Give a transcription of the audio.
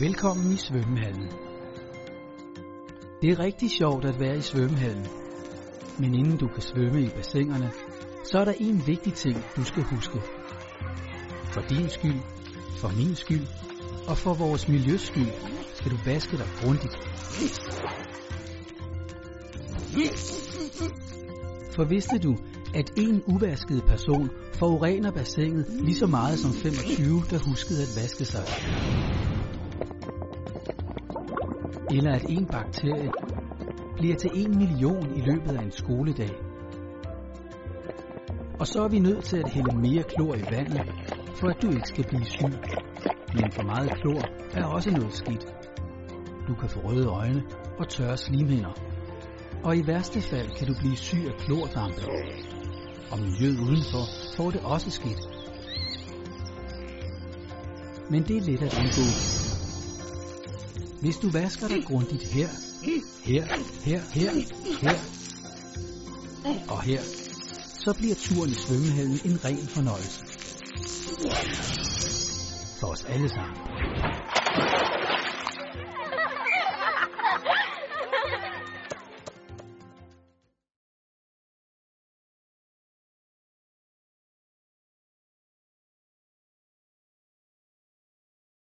Velkommen i svømmehallen. Det er rigtig sjovt at være i svømmehallen. Men inden du kan svømme i bassinerne, så er der en vigtig ting, du skal huske. For din skyld, for min skyld og for vores miljøs skyld skal du vaske dig grundigt. For vidste du, at en uvasket person forurener bassinet lige så meget som 25, der huskede at vaske sig? Eller at en bakterie bliver til en million i løbet af en skoledag. Og så er vi nødt til at hælde mere klor i vandet, for at du ikke skal blive syg. Men for meget klor er også noget skidt. Du kan få røde øjne og tørre slimhinder. Og i værste fald kan du blive syg af klordampe. Og miljøet udenfor får det også skidt. Men det er let at undgå. Hvis du vasker dig grundigt her, her, her, her, her og her, så bliver turen i svømmehallen en ren fornøjelse. For os alle sammen.